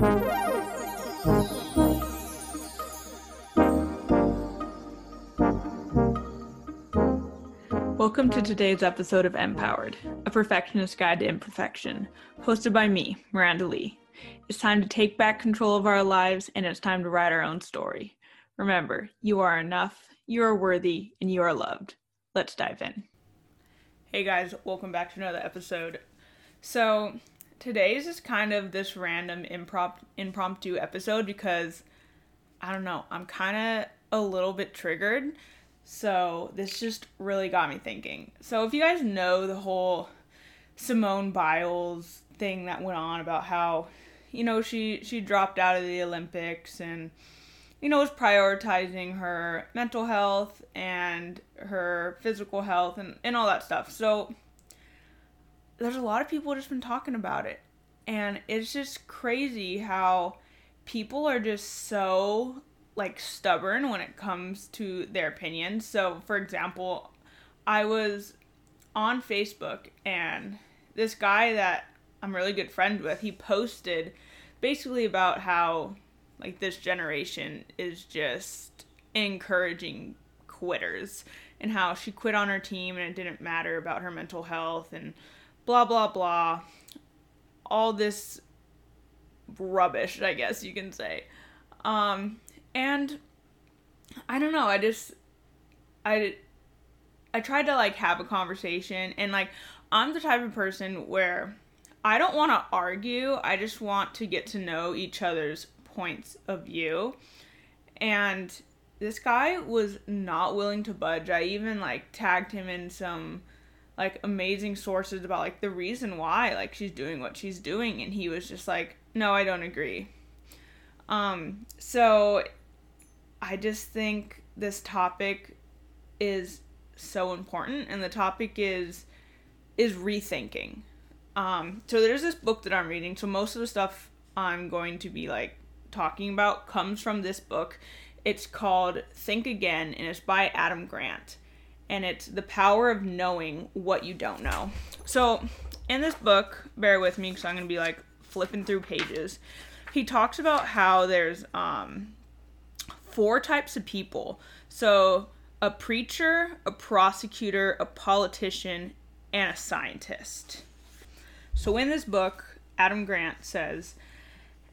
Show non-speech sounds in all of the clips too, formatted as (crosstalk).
Welcome to today's episode of Empowered, a perfectionist guide to imperfection, hosted by me, Miranda Lee. It's time to take back control of our lives and it's time to write our own story. Remember, you are enough, you are worthy, and you are loved. Let's dive in. Hey guys, welcome back to another episode. So, today is kind of this random impromptu impromptu episode because I don't know, I'm kind of a little bit triggered so this just really got me thinking. So if you guys know the whole Simone Biles thing that went on about how, you know, she she dropped out of the Olympics and you know was prioritizing her mental health and her physical health and, and all that stuff. So there's a lot of people just been talking about it. And it's just crazy how people are just so like stubborn when it comes to their opinions. So, for example, I was on Facebook and this guy that I'm really good friend with, he posted basically about how like this generation is just encouraging quitters and how she quit on her team and it didn't matter about her mental health and blah blah blah. All this rubbish, I guess you can say. Um and I don't know, I just I I tried to like have a conversation and like I'm the type of person where I don't want to argue. I just want to get to know each other's points of view. And this guy was not willing to budge. I even like tagged him in some like amazing sources about like the reason why like she's doing what she's doing and he was just like, "No, I don't agree." Um so I just think this topic is so important and the topic is is rethinking. Um so there's this book that I'm reading. So most of the stuff I'm going to be like talking about comes from this book. It's called Think Again and it's by Adam Grant. And it's the power of knowing what you don't know. So in this book, bear with me because I'm going to be like flipping through pages. He talks about how there's um four types of people. So, a preacher, a prosecutor, a politician, and a scientist. So, in this book, Adam Grant says,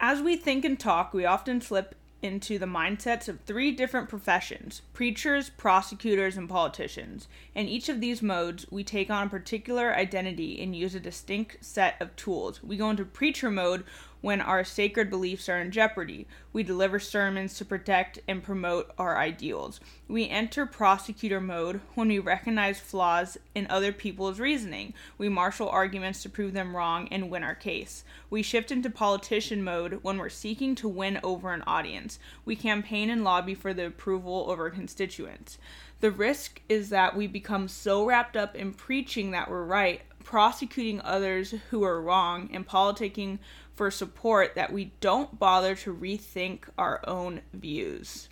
As we think and talk, we often slip into the mindsets of three different professions preachers, prosecutors, and politicians. In each of these modes, we take on a particular identity and use a distinct set of tools. We go into preacher mode when our sacred beliefs are in jeopardy. We deliver sermons to protect and promote our ideals. We enter prosecutor mode when we recognize flaws in other people's reasoning. We marshal arguments to prove them wrong and win our case. We shift into politician mode when we're seeking to win over an audience. We campaign and lobby for the approval of our constituents. The risk is that we become so wrapped up in preaching that we're right, prosecuting others who are wrong, and politicking for support that we don't bother to rethink our own views.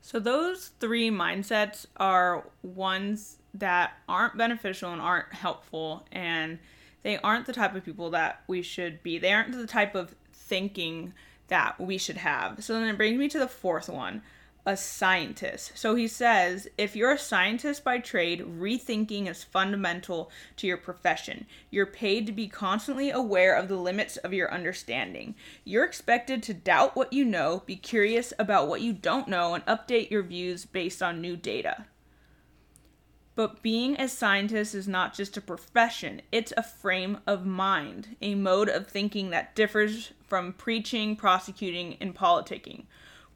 So, those three mindsets are ones that aren't beneficial and aren't helpful, and they aren't the type of people that we should be. They aren't the type of thinking that we should have. So, then it brings me to the fourth one a scientist. So he says if you're a scientist by trade, rethinking is fundamental to your profession. You're paid to be constantly aware of the limits of your understanding. You're expected to doubt what you know, be curious about what you don't know, and update your views based on new data. But being a scientist is not just a profession, it's a frame of mind, a mode of thinking that differs from preaching, prosecuting, and politicking.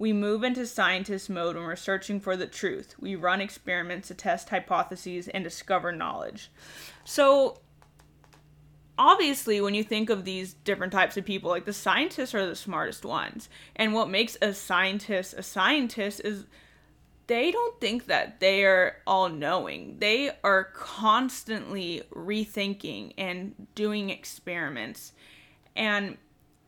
We move into scientist mode when we're searching for the truth. We run experiments to test hypotheses and discover knowledge. So, obviously, when you think of these different types of people, like the scientists are the smartest ones. And what makes a scientist a scientist is they don't think that they are all knowing. They are constantly rethinking and doing experiments. And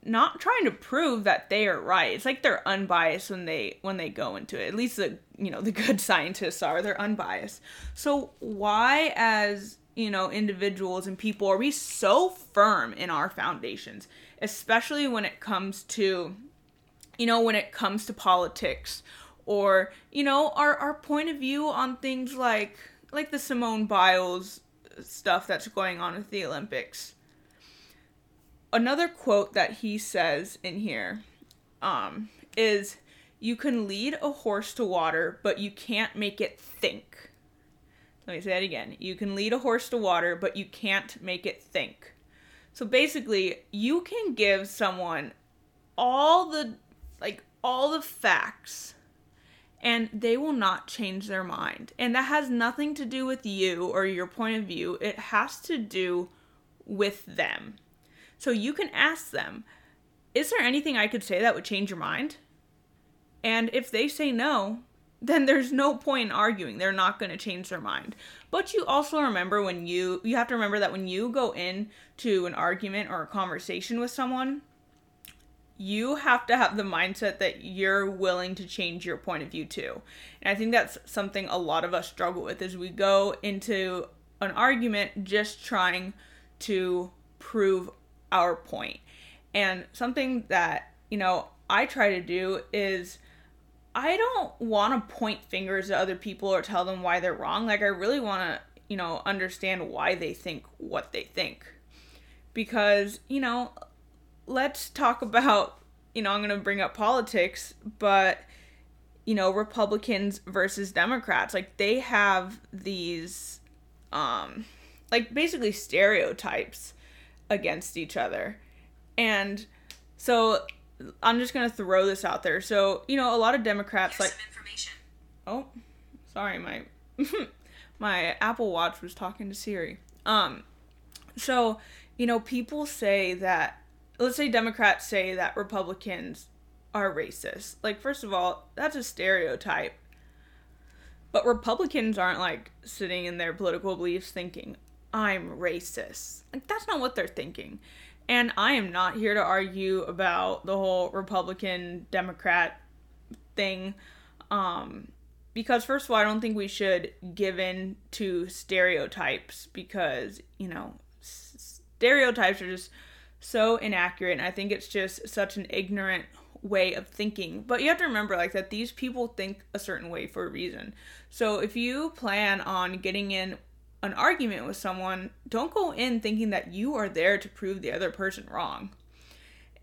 not trying to prove that they are right. It's like they're unbiased when they when they go into it. At least the you know the good (laughs) scientists are. They're unbiased. So why as you know, individuals and people are we so firm in our foundations, especially when it comes to, you know, when it comes to politics or, you know, our, our point of view on things like like the Simone Biles stuff that's going on with the Olympics. Another quote that he says in here um, is You can lead a horse to water, but you can't make it think. Let me say that again. You can lead a horse to water, but you can't make it think. So basically, you can give someone all the like all the facts and they will not change their mind. And that has nothing to do with you or your point of view. It has to do with them. So you can ask them, is there anything I could say that would change your mind? And if they say no, (laughs) then there's no point in arguing. They're not going to change their mind. But you also remember when you you have to remember that when you go into an argument or a conversation with someone, you have to have the mindset that you're willing to change your point of view too. And I think that's something a lot of us struggle with is we go into an argument just trying to prove our point. And something that, you know, I try to do is I don't want to point fingers at other people or tell them why they're wrong. Like, I really want to, you know, understand why they think what they think. Because, you know, let's talk about, you know, I'm going to bring up politics, but, you know, Republicans versus Democrats. Like, they have these, um, like, basically stereotypes against each other. And so I'm just gonna throw this out there. So you know, a lot of Democrats Here's like. Oh, sorry, my (laughs) my Apple Watch was talking to Siri. Um, so you know, people say that. Let's say Democrats say that Republicans are racist. Like, first of all, that's a stereotype. But Republicans aren't like sitting in their political beliefs thinking, I'm racist. Like, that's not what they're thinking. And I am not here to argue about the whole Republican Democrat thing. Um, because, first of all, I don't think we should give in to stereotypes because, you know, stereotypes are just so inaccurate. And I think it's just such an ignorant way of thinking. But you have to remember, like, that these people think a certain way for a reason. So if you plan on getting in an argument with someone, don't go in thinking that you are there to prove the other person wrong.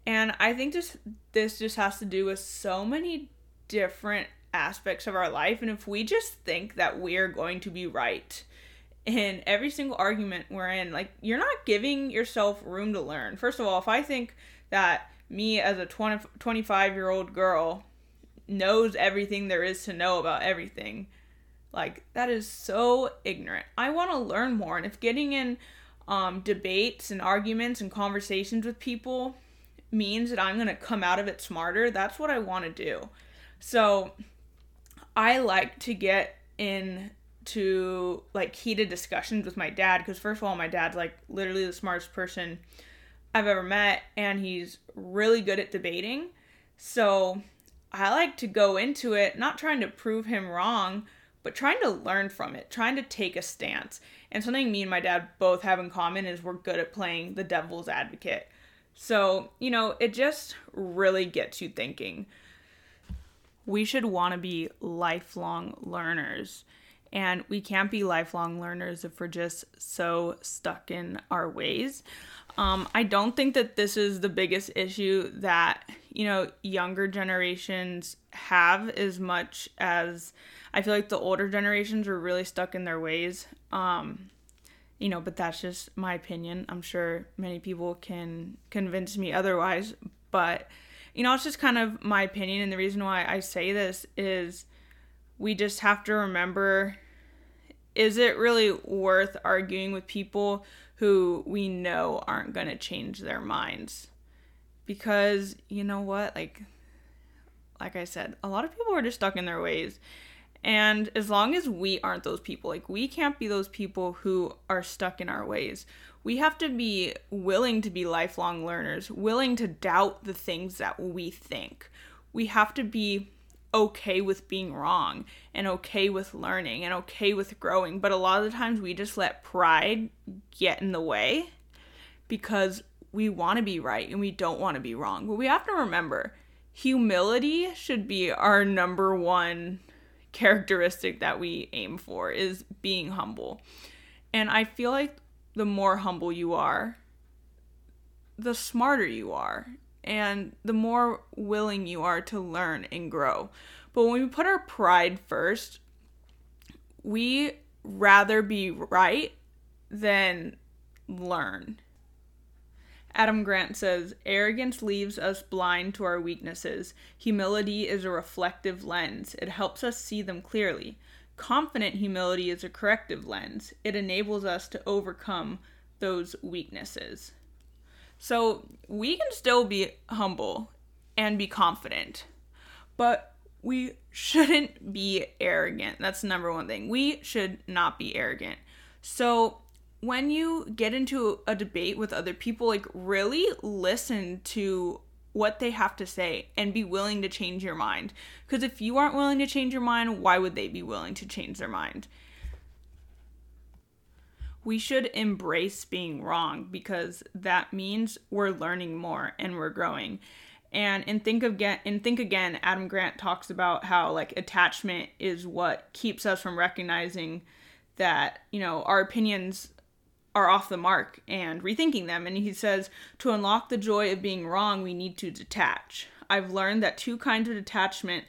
And I think this this just has to do with so many different aspects of our life and if we just think that we're going to be right in every single argument we're in, like you're not giving yourself room to learn. First of all, if I think that me as a 20, 25 year old girl knows everything there is to know about everything, like that is so ignorant. I want to learn more, and if getting in um, debates and arguments and conversations with people means that I'm gonna come out of it smarter, that's what I want to do. So I like to get into like heated discussions with my dad because first of all, my dad's like literally the smartest person I've ever met, and he's really good at debating. So I like to go into it not trying to prove him wrong but trying to learn from it, trying to take a stance. And something me and my dad both have in common is we're good at playing the devil's advocate. So, you know, it just really gets you thinking. We should want to be lifelong learners. And we can't be lifelong learners if we're just so stuck in our ways. Um, I don't think that this is the biggest issue that, you know, younger generations have as much as I feel like the older generations are really stuck in their ways. Um, you know, but that's just my opinion. I'm sure many people can convince me otherwise, but you know, it's just kind of my opinion and the reason why I say this is we just have to remember is it really worth arguing with people who we know aren't going to change their minds? Because you know what? Like like I said, a lot of people are just stuck in their ways and as long as we aren't those people, like we can't be those people who are stuck in our ways. We have to be willing to be lifelong learners, willing to doubt the things that we think. We have to be okay with being wrong and okay with learning and okay with growing. But a lot of the times we just let pride get in the way because we want to be right and we don't want to be wrong. But we have to remember humility should be our number one characteristic that we aim for is being humble. And I feel like the more humble you are, the smarter you are and the more willing you are to learn and grow. But when we put our pride first, we rather be right than learn. Adam Grant says, Arrogance leaves us blind to our weaknesses. Humility is a reflective lens, it helps us see them clearly. Confident humility is a corrective lens, it enables us to overcome those weaknesses. So we can still be humble and be confident, but we shouldn't be arrogant. That's the number one thing. We should not be arrogant. So when you get into a debate with other people, like really listen to what they have to say and be willing to change your mind. Because if you aren't willing to change your mind, why would they be willing to change their mind? we should embrace being wrong because that means we're learning more and we're growing. And in think again and think again, Adam Grant talks about how like attachment is what keeps us from recognizing that, you know, our opinions are off the mark and rethinking them. And he says, to unlock the joy of being wrong, we need to detach. I've learned that two kinds of detachment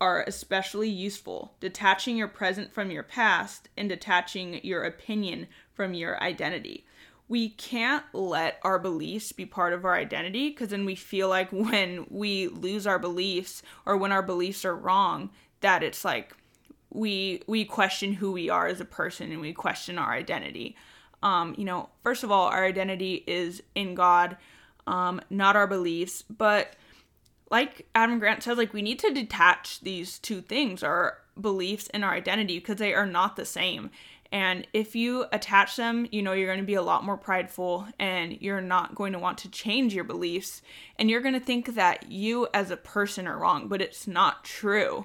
are especially useful detaching your present from your past and detaching your opinion from your identity. We can't let our beliefs be part of our identity because then we feel like (laughs) when we lose our beliefs or when our beliefs are wrong, that it's like we we question who we are as a person and we question our identity. Um, you know, first of all, our identity is in God, um, not our beliefs. But like Adam Grant says, like we need to detach these two things, our beliefs and our identity, because they are not the same. And if you attach them, you know, you're going to be a lot more prideful and you're not going to want to change your beliefs. And you're going to think that you as a person are wrong, but it's not true.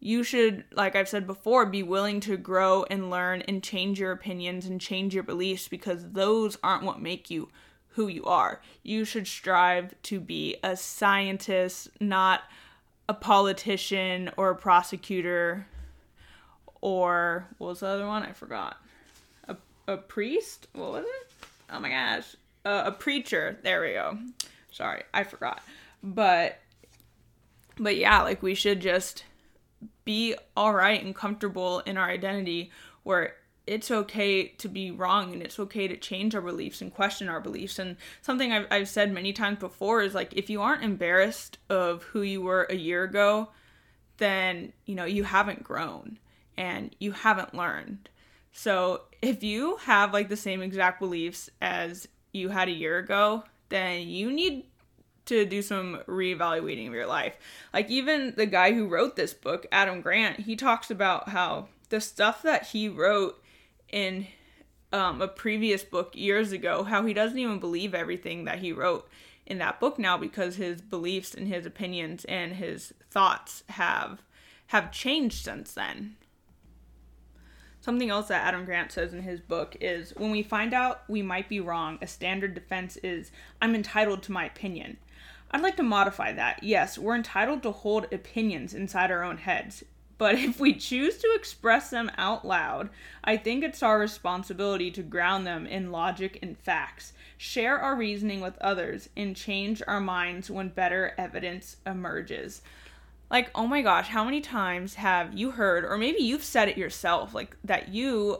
You should, like I've said before, be willing to grow and learn and change your opinions and change your beliefs because those aren't what make you who you are. You should strive to be a scientist, not a politician or a prosecutor or what was the other one? I forgot. A, a priest? What was it? Oh my gosh. Uh, a preacher. There we go. Sorry, I forgot. But but yeah, like we should just be all right and comfortable in our identity where it's okay to be wrong and it's okay to change our beliefs and question our beliefs. And something I've, I've said many times before is like, if you aren't embarrassed of who you were a year ago, then, you know, you haven't grown and you haven't learned. So if you have like the same exact beliefs as you had a year ago, then you need to do some reevaluating of your life. Like even the guy who wrote this book, Adam Grant, he talks about how the stuff that he wrote in um, a previous book years ago, how he doesn't even believe everything that he wrote in that book now because his beliefs and his opinions and his thoughts have have changed since then. Something else that Adam Grant says in his book is when we find out we might be wrong, a standard defense is I'm entitled to my opinion. I'd like to modify that. Yes, we're entitled to hold opinions inside our own heads. But if we choose to express them out loud, I think it's our responsibility to ground them in logic and facts, share our reasoning with others, and change our minds when better evidence emerges like oh my gosh how many times have you heard or maybe you've said it yourself like that you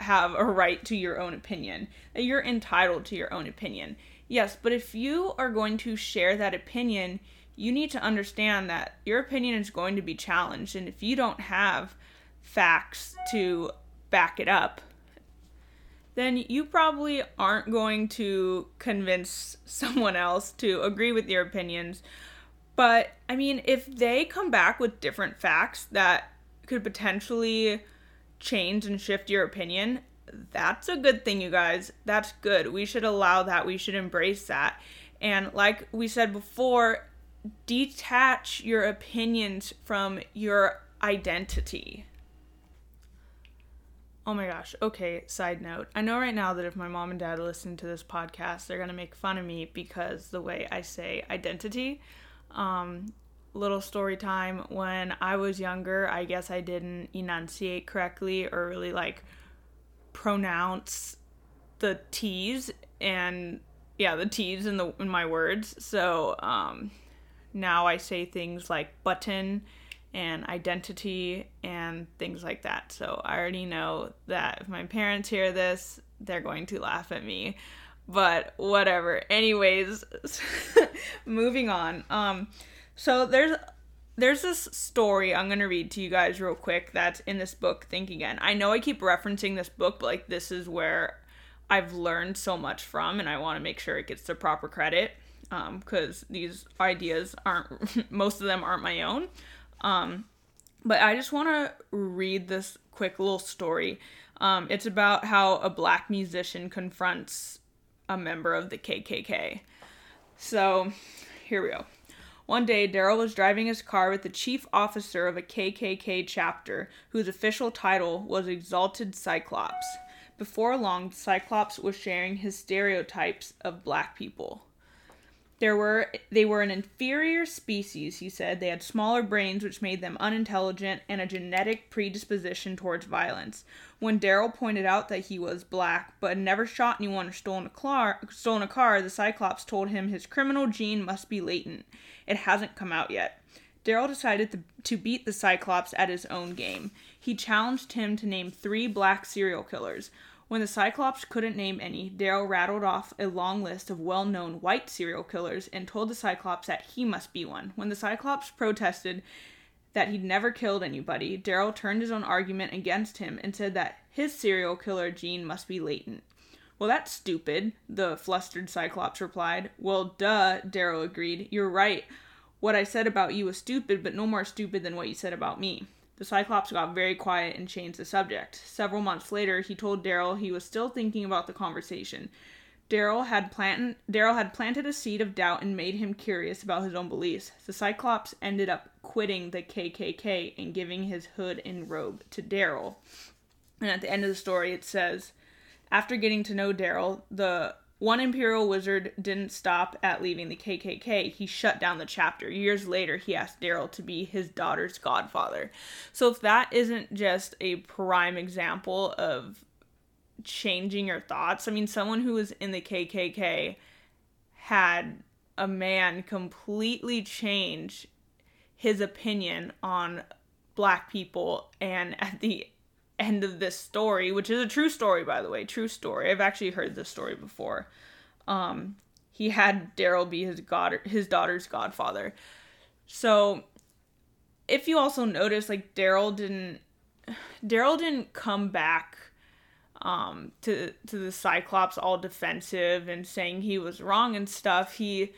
have a right to your own opinion that you're entitled to your own opinion yes but if you are going to share that opinion you need to understand that your opinion is going to be challenged and if you don't have facts to back it up then you probably aren't going to convince (laughs) someone else to agree with your opinions. But I mean, if they come back with different facts that could potentially change and shift your opinion, that's a good thing, you guys. That's good. We should allow that. We should embrace that. And like we said before, detach your opinions from your identity. Oh my gosh. Okay, side note. I know right now that if my mom and dad listen to this podcast, they're going to make fun of me because the way I say identity. Um, little story time when I was younger, I guess I didn't enunciate correctly or really like pronounce the T's and yeah, the T's in the in my words. So um, now I say things like button and identity and things like that. So I already know that if my parents hear this, they're going to laugh at me. But whatever. Anyways, (laughs) moving on. Um so there's there's this story I'm going to read to you guys real quick that's in this book Think Again. I know I keep referencing this book, but like this is where I've learned so much from and I want to make sure it gets the proper credit because um, these ideas aren't (laughs) most of them aren't my own. Um, but i just want to read this quick little story. Um, it's about how a black musician confronts a member of the kkk so here we go one day, Daryl was driving his car with the chief officer of a KKK chapter, whose official title was Exalted Cyclops. Before long, Cyclops was sharing his stereotypes of black people. There were they were an inferior species, he said. They had smaller brains which made them unintelligent and a genetic predisposition towards violence. When Daryl pointed out that he was black but never shot anyone or stolen a car, stolen a car, the Cyclops told him his criminal gene must be latent. It hasn't come out yet. Daryl decided to, to beat the Cyclops at his own game. He challenged him to name three black serial killers. When the Cyclops couldn't name any, Daryl rattled off a long list of well known white serial killers and told the Cyclops that he must be one. When the Cyclops protested that he'd never killed anybody, Daryl turned his own argument against him and said that his serial killer gene must be latent. Well, that's stupid, the flustered Cyclops replied. Well, duh, Daryl agreed. You're right. What I said about you was stupid, but no more stupid than what you said about me. The Cyclops got very quiet and changed the subject. Several months later, he told Daryl he was still thinking about the conversation. Daryl had plant Daryl had planted a seed of doubt and made him curious about his own beliefs. The Cyclops ended up quitting the KKK and giving his hood and robe to Daryl. And at the end of the story, it says, after getting to know Daryl, the one Imperial wizard didn't stop at leaving the KKK. He shut down the chapter. Years later, he asked Daryl to be his daughter's godfather. So, if that isn't just a prime example of changing your thoughts, I mean, someone who was in the KKK had a man completely change his opinion on black people, and at the end of this story, which is a true story, by the way, true story. I've actually heard this story before. Um, he had Daryl be his god, his daughter's godfather. So, if you also notice, like Daryl didn't, Daryl didn't come back um to to the cyclops all defensive and saying he was wrong and stuff he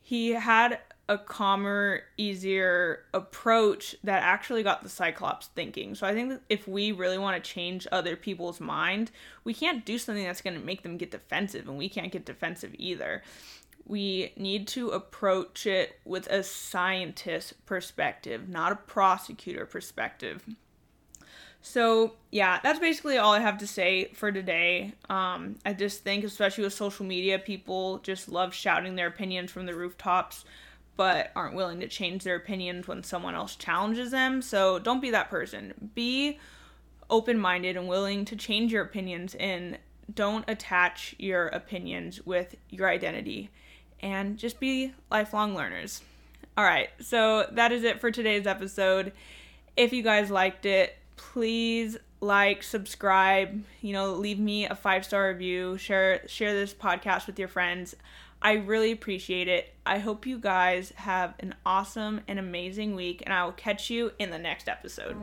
he had a calmer, easier approach that actually got the Cyclops thinking. So I think that if we really want to change other people's mind, we can't do something that's going to make them get defensive, and we can't get defensive either. We need to approach it with a scientist perspective, not a prosecutor perspective. So, yeah, that's basically all I have to say for today. Um, I just think, especially with social media, people just love shouting their opinions from the rooftops but aren't willing to change their opinions when someone else challenges them. So don't be that person. Be open minded and willing to change your opinions and don't attach your opinions with your identity and just be lifelong learners. All right, so that is it for today's episode. If you guys liked it, please like, subscribe, you know, leave me a five-star review, share share this podcast with your friends. I really appreciate it. I hope you guys have an awesome and amazing week, and I will catch you in the next episode.